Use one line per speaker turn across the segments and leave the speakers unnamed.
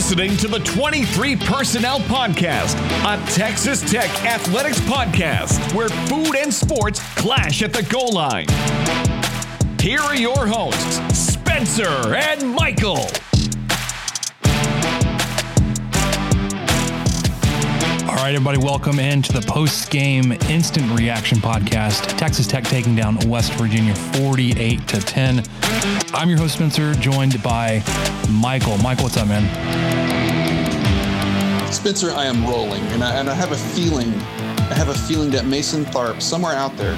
Listening to the 23 Personnel Podcast, a Texas Tech athletics podcast where food and sports clash at the goal line. Here are your hosts, Spencer and Michael.
All right, everybody, welcome into the post game instant reaction podcast. Texas Tech taking down West Virginia 48 to 10. I'm your host, Spencer, joined by Michael. Michael, what's up, man?
Spencer, I am rolling, and I, and I have a feeling, I have a feeling that Mason Tharp, somewhere out there,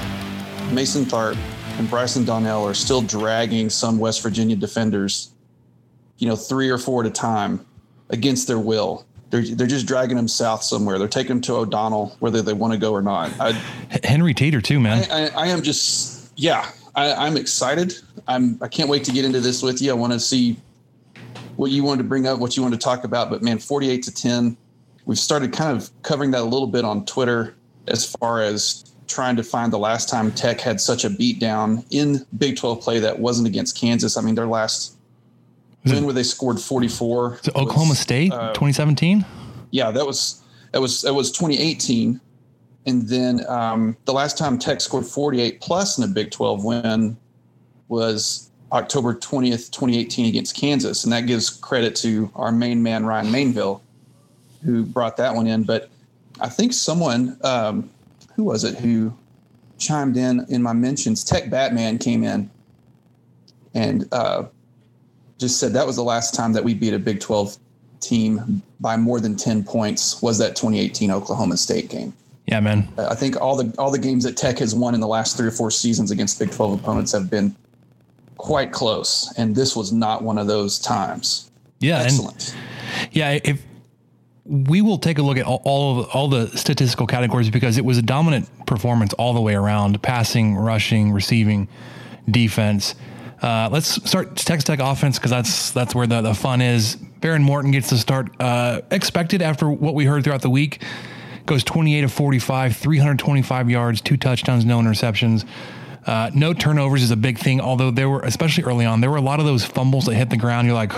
Mason Tharp and Bryson Donnell are still dragging some West Virginia defenders, you know, three or four at a time against their will. They're, they're just dragging them south somewhere. They're taking them to O'Donnell, whether they want to go or not. I,
Henry Teeter, too, man.
I, I, I am just, yeah, I, I'm excited. I'm, I can't wait to get into this with you. I want to see what you wanted to bring up, what you wanted to talk about. But man, 48 to 10, we've started kind of covering that a little bit on Twitter as far as trying to find the last time Tech had such a beatdown in Big 12 play that wasn't against Kansas. I mean, their last win where they scored 44.
Is Oklahoma
was,
State,
uh,
2017?
yeah, that was that was that was 2018, and then um, the last time Tech scored 48 plus in a Big 12 win was October 20th, 2018 against Kansas, and that gives credit to our main man Ryan Mainville, who brought that one in. But I think someone, um, who was it, who chimed in in my mentions? Tech Batman came in and uh, just said that was the last time that we beat a Big 12 team by more than 10 points was that 2018 Oklahoma State game.
Yeah, man.
I think all the all the games that Tech has won in the last 3 or 4 seasons against Big 12 opponents have been quite close and this was not one of those times.
Yeah,
Excellent.
And, yeah, if we will take a look at all, all of all the statistical categories because it was a dominant performance all the way around, passing, rushing, receiving, defense. Uh, let's start Texas Tech offense because that's that's where the, the fun is. Behren Morton gets the start uh, expected after what we heard throughout the week. Goes 28 of 45, 325 yards, two touchdowns, no interceptions. Uh, no turnovers is a big thing, although there were, especially early on, there were a lot of those fumbles that hit the ground. You're like,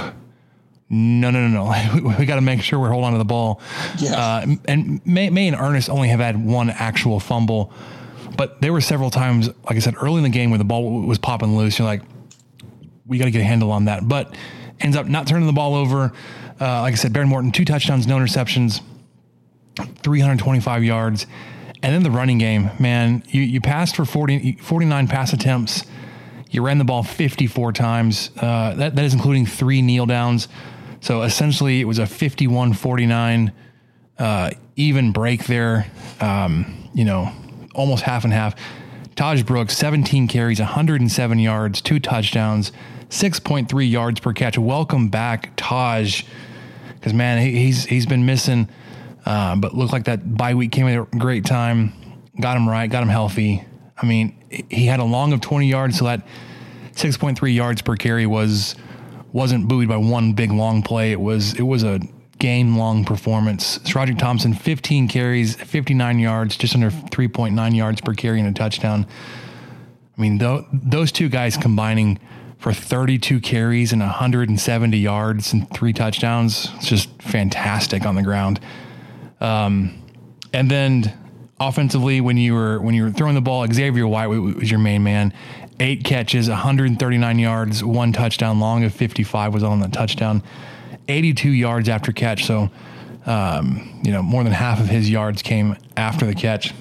no, no, no, no. we, we got to make sure we're holding on to the ball.
Yeah.
Uh, and May, May and Ernest only have had one actual fumble, but there were several times, like I said, early in the game where the ball was popping loose. You're like, we got to get a handle on that. But ends up not turning the ball over. Uh, like I said, Behren Morton, two touchdowns, no interceptions, 325 yards. And then the running game, man, you, you passed for 40, 49 pass attempts. You ran the ball 54 times. Uh, that, that is including three kneel downs. So essentially, it was a 51 49 uh, even break there. Um, you know, almost half and half. Tahj Brooks, 17 carries, 107 yards, two touchdowns, 6.3 yards per catch. Welcome back, Tahj, because man, he, he's he's been missing, uh, but looked like that bye week came at a great time. Got him right, got him healthy. I mean, he had a long of 20 yards, so that 6.3 yards per carry was wasn't buoyed by one big long play. It was it was a game long performance. SaRodorick Thompson, 15 carries, 59 yards, just under 3.9 yards per carry and a touchdown. I mean, th- those two guys combining for 32 carries and 170 yards and three touchdowns. It's just fantastic on the ground. Um, and then offensively, when you were when you were throwing the ball, Xavier White was your main man. Eight catches, 139 yards, one touchdown. Long of 55 was on the touchdown. 82 yards after catch. So, um, you know, more than half of his yards came after the catch.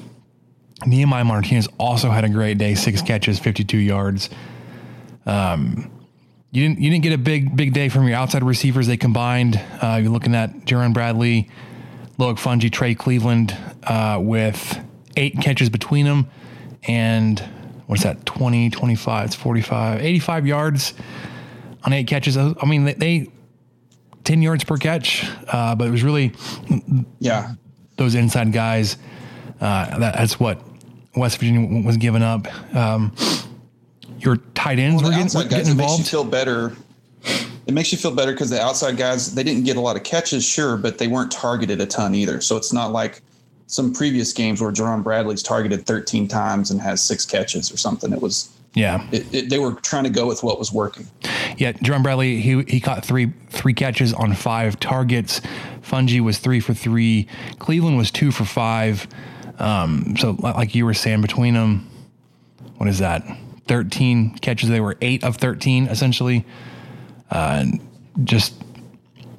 Nehemiah Martinez also had a great day, six catches, 52 yards. Um, you didn't you didn't get a big big day from your outside receivers. They combined. Uh, you're looking at Jerand Bradley, Loic Fouonji, Trey Cleveland uh, with eight catches between them, and what's that 20 25 it's 45 85 yards on eight catches i mean they, they 10 yards per catch uh, but it was really
Yeah.
those inside guys uh, that, that's what west virginia was giving up um, your tight ends
Well,
were getting, were getting
it makes you
involved
feel better. It makes you feel better because the outside guys, they didn't get a lot of catches, sure, but they weren't targeted a ton either. So it's not like some previous games where Jerome Bradley's targeted 13 times and has six catches or something. It was,
yeah
it, it, they were trying to go with what was working.
Yeah, Jerome Bradley, he he caught three three catches on five targets. Fouonji was three for three. Cleveland was two for five. Um, so like you were saying, between them, what is that? Thirteen catches. They were eight of thirteen essentially. Uh, just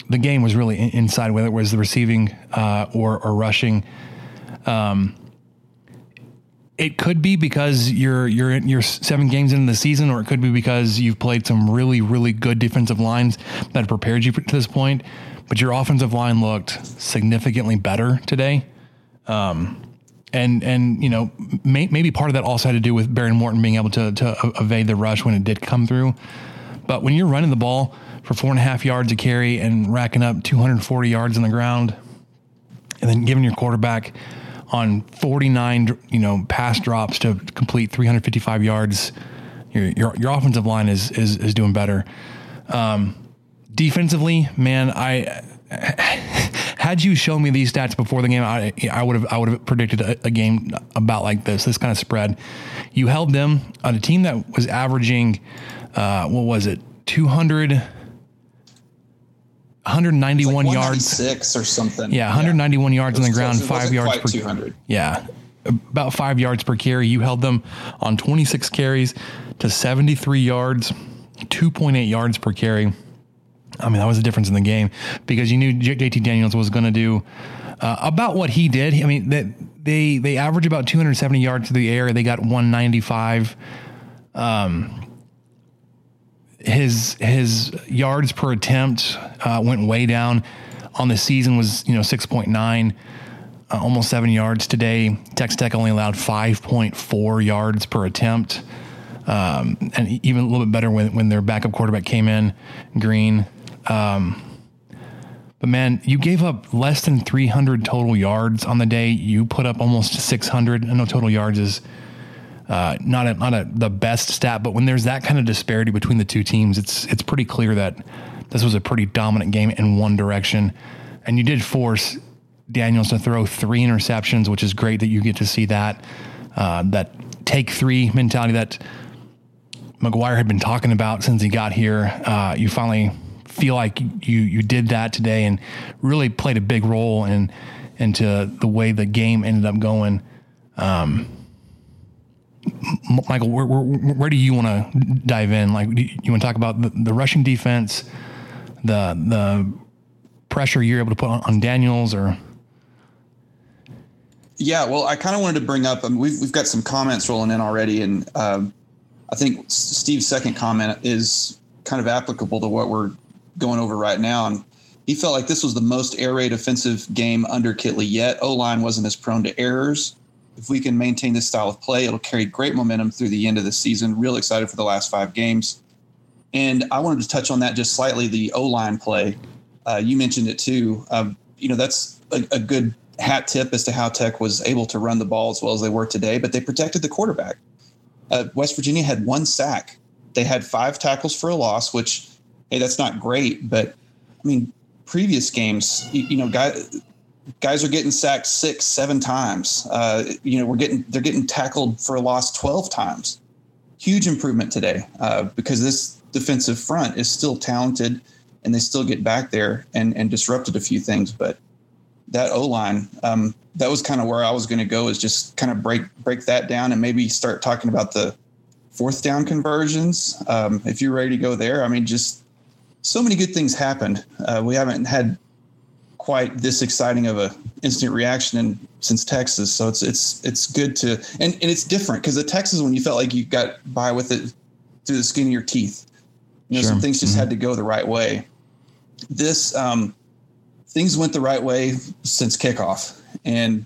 the game was really in- inside, whether it was the receiving uh, or or rushing. it could be because you're you're seven games into the season, or it could be because you've played some really really good defensive lines that prepared you to this point. But your offensive line looked significantly better today, um, and and you know may, maybe part of that also had to do with Behren Morton being able to to evade the rush when it did come through. But when you're running the ball for four and a half yards a carry and racking up 240 yards on the ground, and then giving your quarterback on 49, you know, pass drops to complete 355 yards, your your, your offensive line is is is doing better. Um, defensively, man, I had you shown me these stats before the game, I I would have I would have predicted a, a game about like this, this kind of spread. You held them on a team that was averaging, uh, what was it, 200. 191
Like
yards.
six or something.
Yeah, 191 yards on the ground. Five yards per
200.
Yeah, about five yards per carry. You held them on 26 carries to 73 yards, 2.8 yards per carry. I mean, that was the difference in the game because you knew JT Daniels was going to do uh, about what he did. I mean, they, they they average about 270 yards to the air. They got 195 his his yards per attempt uh, went way down. On the season was you know six point nine, uh, almost seven yards today. Texas Tech only allowed five point four yards per attempt, um, and even a little bit better when when their backup quarterback came in, Green. Um, but man, you gave up less than 300 total yards on the day. You put up almost 600. I know total yards is uh, not a, not a, the best stat, but when there's that kind of disparity between the two teams, it's it's pretty clear that this was a pretty dominant game in one direction. And you did force Daniels to throw three interceptions, which is great that you get to see that uh, that take three mentality that McGuire had been talking about since he got here. Uh, you finally feel like you you did that today and really played a big role in into the way the game ended up going. Um, Michael, where, where, where do you want to dive in? Like, you want to talk about the, the rushing defense, the the pressure you're able to put on, on Daniels, or
Yeah, well, I kind of wanted to bring up. I mean, we've we've got some comments rolling in already, and um, I think Steve's second comment is kind of applicable to what we're going over right now. And he felt like this was the most air raid offensive game under Kittley yet. O line wasn't as prone to errors. If we can maintain this style of play, it'll carry great momentum through the end of the season. Real excited for the last five games. And I wanted to touch on that just slightly. The O line play, uh, you mentioned it too. Um, you know, that's a, a good hat tip as to how Tech was able to run the ball as well as they were today, but they protected the quarterback. Uh, West Virginia had one sack. They had five tackles for a loss, which, hey, that's not great, but I mean, previous games, you, you know, guys, guys are getting sacked six, seven times. Uh, you know, we're getting they're getting tackled for a loss twelve times. Huge improvement today uh, because this defensive front is still talented, and they still get back there and and disrupted a few things, but that O line, um, that was kind of where I was going to go is just kind of break break that down and maybe start talking about the fourth down conversions. Um, if you're ready to go there, I mean, just so many good things happened. Uh, we haven't had quite this exciting of a instant reaction in, since Texas, so it's it's it's good to and and it's different because the Texas when you felt like you got by with it through the skin of your teeth. You know,
Sure.
some things just had to go the right way. This um, things went the right way since kickoff, and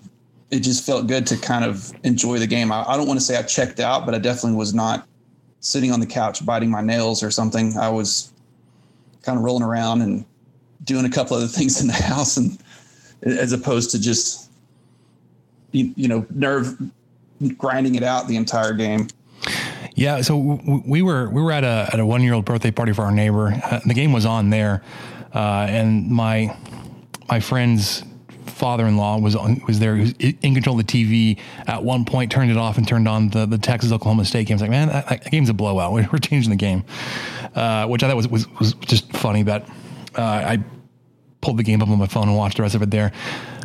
it just felt good to kind of enjoy the game. I, I don't want to say I checked out, but I definitely was not sitting on the couch biting my nails or something. I was kind of rolling around and doing a couple other things in the house, and as opposed to just you, you know nerve grinding it out the entire game.
Yeah, so we were we were at a at a one year old birthday party for our neighbor. Uh, the game was on there, uh, and my my friend's father-in-law was on, was there was in control of the TV at one point turned it off and turned on the, the Texas Oklahoma State game. I was like, man, that, that game's a blowout. We're changing the game, uh, which I thought was, was, was just funny. But uh, I pulled the game up on my phone and watched the rest of it there.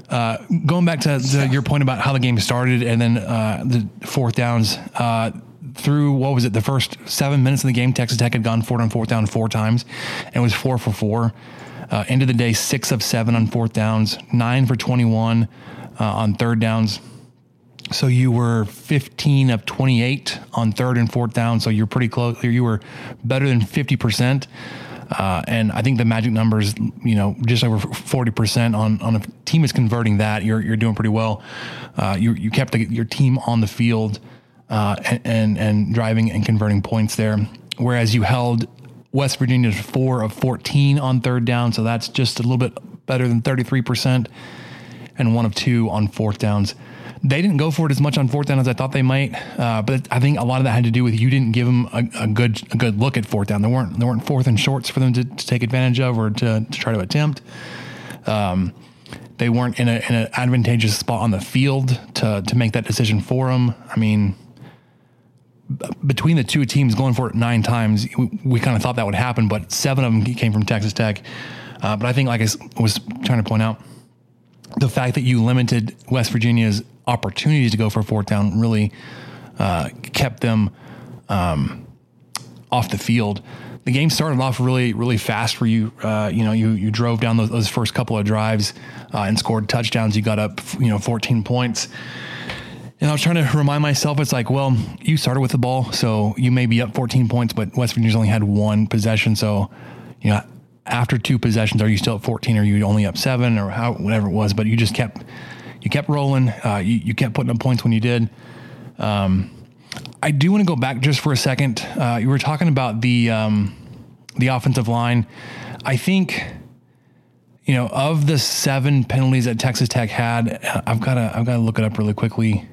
Uh, going back to, your point about how the game started and then uh, the fourth downs uh, through what was it the first seven minutes of the game Texas Tech had gone four on fourth down four times and was four for four. Uh, end of the day, six of seven on fourth downs, nine for 21 uh, on third downs. So you were 15 of 28 on third and fourth down. So you're pretty close. You were better than 50%. Uh, and I think the magic numbers, you know, just over 40% on, on a team is converting that, you're, you're doing pretty well. Uh, you, you kept the, your team on the field uh, and, and, and driving and converting points there. Whereas you held West Virginia's four of 14 on third down, so that's just a little bit better than 33%, and one of two on fourth downs. They didn't go for it as much on fourth down as I thought they might, uh, but I think a lot of that had to do with you didn't give them a, a, good a good look at fourth down. There weren't there weren't fourth and shorts for them to, to take advantage of or to, to try to attempt. Um, they weren't in, a, in an advantageous spot on the field to to make that decision for them. I mean, between the two teams going for it nine times, we, we kind of thought that would happen, but seven of them came from Texas Tech. Uh, but I think, like I was trying to point out, the fact that you limited West Virginia's opportunities to go for a fourth down really uh, kept them um, off the field. The game started off really, really fast for you. Uh, you know, you you drove down those, those first couple of drives uh, and scored touchdowns. You got up, you know, 14 points. And I was trying to remind myself, it's like, well, you started with the ball, so you may be up 14 points, but West Virginia's only had one possession. So, you know, after two possessions, are you still at 14? Or are you only up seven or how, whatever it was? But you just kept, you kept rolling. Uh, you, you kept putting up points when you did. Um, I do want to go back just for a second. Uh, you were talking about the, um, the offensive line. I think, you know, of the seven penalties that Texas Tech had, I've got to, I've got to look it up really quickly.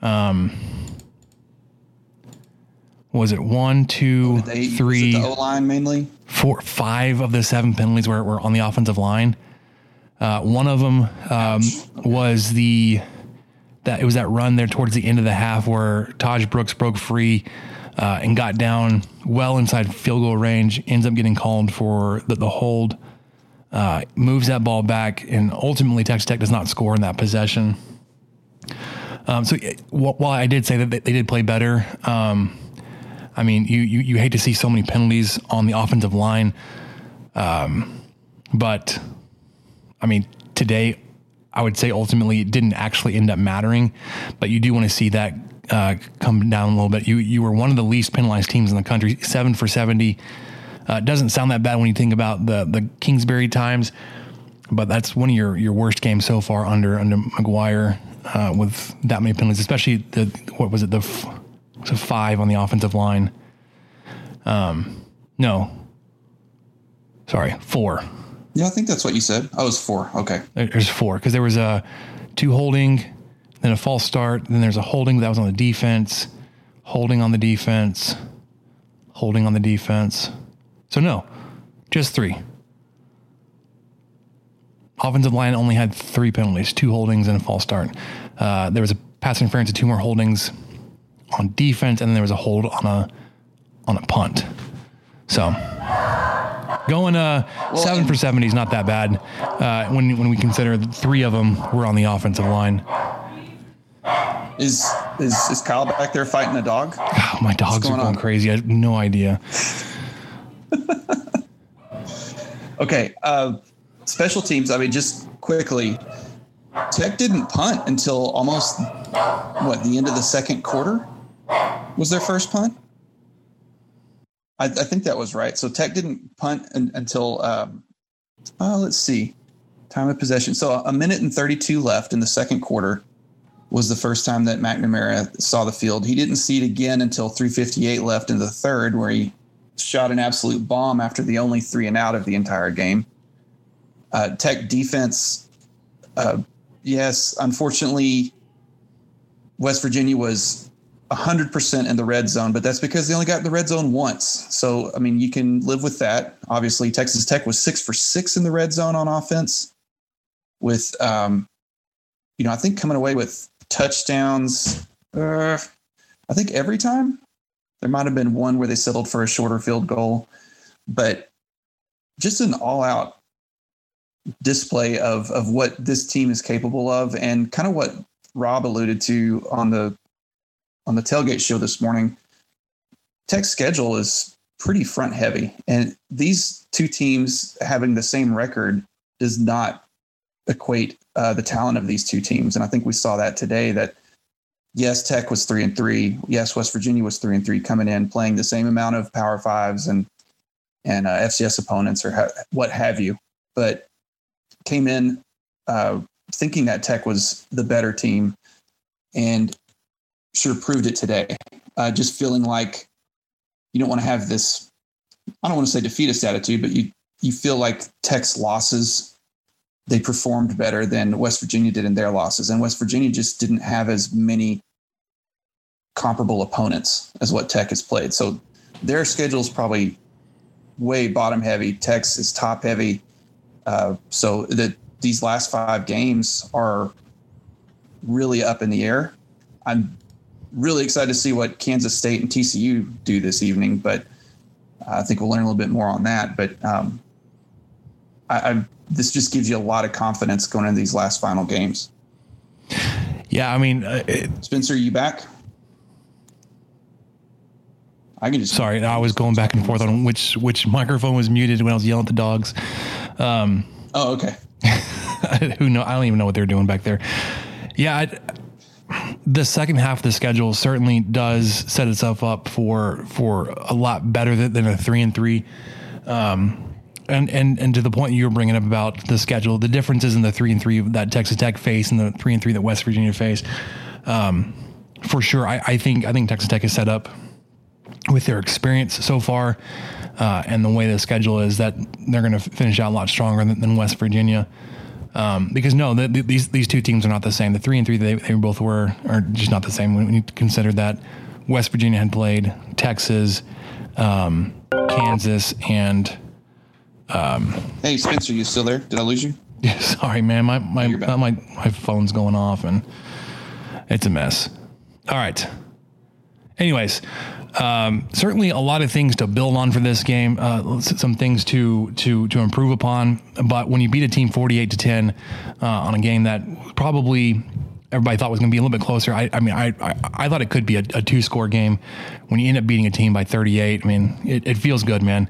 Um, was it one,
They- was the O line mainly.
four, five of the seven penalties were, were on the offensive line. Uh, one of them um, was the that it was that run there towards the end of the half where Tahj Brooks broke free uh, and got down well inside field goal range. Ends up getting called for the, the hold. Uh, moves that ball back, and ultimately Texas Tech does not score in that possession. Um, so wh- while I did say that they, they did play better, um, I mean, you, you you hate to see so many penalties on the offensive line, um, but I mean today, I would say ultimately it didn't actually end up mattering, but you do want to see that uh, come down a little bit. You you were one of the least penalized teams in the country, seven for seventy. Uh, doesn't sound that bad when you think about the the Kingsbury times, but that's one of your your worst games so far under under McGuire uh, with that many penalties, especially the what was it the f- was it five on the offensive line. Um, no, sorry, four.
Yeah, I think that's what you said. I was four. Okay.
There- There's four because there was a two holding, then a false start, then there's a holding that was on the defense, holding on the defense, holding on the defense. So no, just three. Offensive line only had three penalties, two holdings and a false start. Uh, there was a pass interference and two more holdings on defense, and then there was a hold on a on a punt. So going uh, seven for seventy is not that bad uh, when when we consider three of them were on the offensive line.
Is is is Kyle back there fighting a dog?
Oh, my dogs are
going
going
on?
crazy. I have no idea.
Okay. Uh, special teams. I mean, just quickly, Tech didn't punt until almost what the end of the second quarter was their first punt. I, I think that was right. So Tech didn't punt un, until um, uh, let's see, time of possession. So a minute and thirty-two left in the second quarter. was the first time that McNamara saw the field. He didn't see it again until 358 left in the third, where he shot an absolute bomb after the only three and out of the entire game. Uh, Tech defense, uh, yes, unfortunately, West Virginia was 100% in the red zone, but that's because they only got the red zone once. So, I mean, you can live with that. Obviously, Texas Tech was six for six in the red zone on offense, with, um, you know, I think coming away with touchdowns. Uh, I think every time there might have been one where they settled for a shorter field goal, but just an all out display of of what this team is capable of and kind of what Rob alluded to on the on the tailgate show this morning. Tech's schedule is pretty front heavy. And these two teams having the same record does not equate uh, the talent of these two teams. And I think we saw that today that yes Tech was 3 and 3 yes West Virginia was 3 and 3 coming in playing the same amount of power fives and and uh, FCS opponents or ha- what have you but came in uh, thinking that Tech was the better team, and sure proved it today. Uh, just feeling like you don't want to have this. I don't want to say defeatist attitude, but you you feel like Tech's losses they performed better than West Virginia did in their losses, and West Virginia just didn't have as many comparable opponents as what Tech has played. So their schedule is probably way bottom heavy. Tech's is top heavy. Uh, so that these last five games are really up in the air. I'm really excited to see what Kansas State and TCU do this evening, but I think we'll learn a little bit more on that. But um, I, I, this just gives you a lot of confidence going into these last final games.
Yeah, I mean, uh, it,
Spencer, you back? I can just.
Sorry, I was going back and forth on which which microphone was muted when I was yelling at the dogs. Um,
oh, okay.
who know? I don't even know what they're doing back there. Yeah, I, the second half of the schedule certainly does set itself up for for a lot better than, than a three and three. Um, and, and and to the point you were bringing up about the schedule, the differences in the three and three that Texas Tech face and the three and three that West Virginia face, um, for sure. I, I think I think Texas Tech is set up with their experience so far uh, and the way the schedule is that they're going to finish out a lot stronger than, than West Virginia. Um, because no, the, the, these these two teams are not the same. The three and three they, they both were are just not the same. When you consider that West Virginia had played Texas, um, Kansas, and
um, hey Spencer, you still there? Did I lose you?
Yeah, sorry, man. My my my my phone's going off and it's a mess. All right. Anyways, um, certainly a lot of things to build on for this game. Uh, some things to to to improve upon. But when you beat a team forty-eight to ten uh, on a game that probably everybody thought was going to be a little bit closer. I, I mean, I, I, I thought it could be a, a, two-score game. When you end up beating a team by thirty-eight, I mean, it, it feels good, man.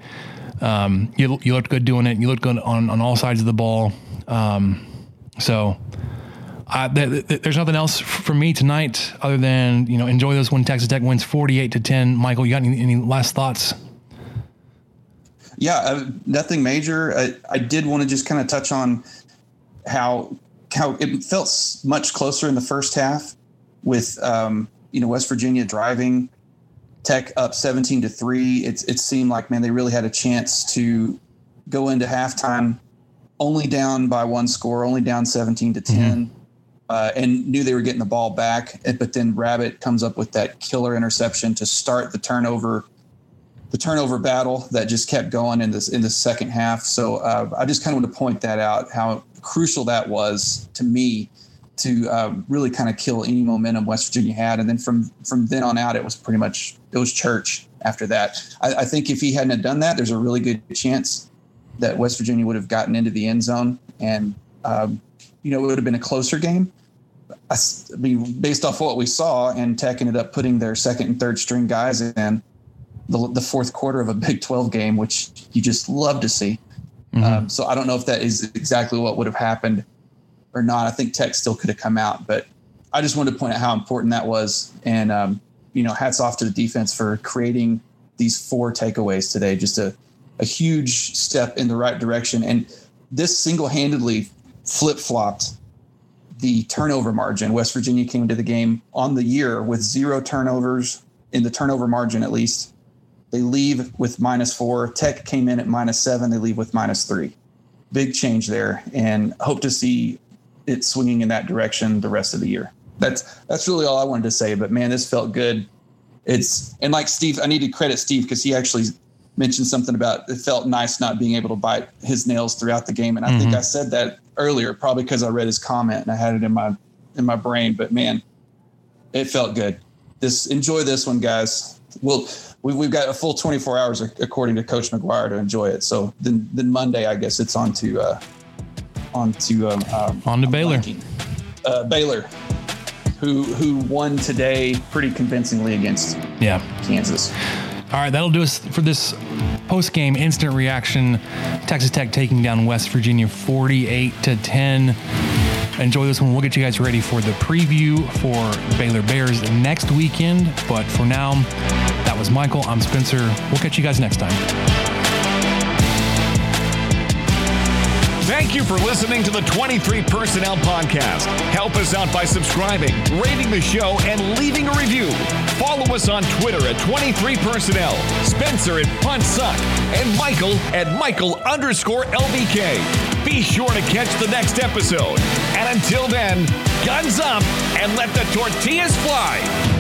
Um, you you looked good doing it. You looked good on on all sides of the ball. Um, so uh, th- th- there's nothing else for me tonight other than you know enjoy this when Texas Tech wins 48 to 10. Michael, you got any, any last thoughts?
Yeah, uh, nothing major. I, I did want to just kind of touch on how how it felt much closer in the first half with um, you know West Virginia driving Tech up 17 to three. It's it seemed like man they really had a chance to go into halftime only down by one score, only down 17 to 10. Mm-hmm uh, and knew they were getting the ball back. But then Rabbit comes up with that killer interception to start the turnover, the turnover battle that just kept going in this in the second half. So uh, I just kind of want to point that out how crucial that was to me to uh, really kind of kill any momentum West Virginia had. And then from from then on out, it was pretty much it was church after that. I, I think if he hadn't done that, there's a really good chance that West Virginia would have gotten into the end zone and. Um, you know, it would have been a closer game. I, mean, based off what we saw, and Tech ended up putting their second and third string guys in the, the fourth quarter of a Big 12 game, which you just love to see. Mm-hmm. Um, so I don't know if that is exactly what would have happened or not. I think Tech still could have come out, but I just wanted to point out how important that was. And, um, you know, hats off to the defense for creating these four takeaways today. Just a, a huge step in the right direction. And this single handedly flip flopped the turnover margin. West Virginia came into the game on the year with zero turnovers in the turnover margin, at least. They leave with minus four. Tech came in at minus seven. They leave with minus three. Big change there, and hope to see it swinging in that direction the rest of the year. That's that's really all I wanted to say. But man, this felt good. It's and like Steve, I need to credit Steve because he actually mentioned something about it felt nice not being able to bite his nails throughout the game, and I mm-hmm. think I said that earlier, probably because I read his comment and I had it in my in my brain. But man, it felt good. This enjoy this one, guys. We'll we, we've got a full 24 hours according to Coach McGuire to enjoy it. So then then Monday, I guess it's on to uh, on to um, um,
on to Baylor.
Uh, Baylor, who who won today pretty convincingly against
yeah
Kansas.
All right, that'll do us for this post game instant reaction. Texas Tech taking down West Virginia 48 to 10. Enjoy this one. We'll get you guys ready for the preview for Baylor Bears next weekend. But for now, that was Michael. I'm Spencer. We'll catch you guys next time.
Thank you for listening to the 23 Personnel Podcast. Help us out by subscribing, rating the show, and leaving a review. Follow us on Twitter at 23 Personnel, Spencer at Punt Suck, and Michael at Michael underscore LVK. Be sure to catch the next episode. And until then, guns up and let the tortillas fly.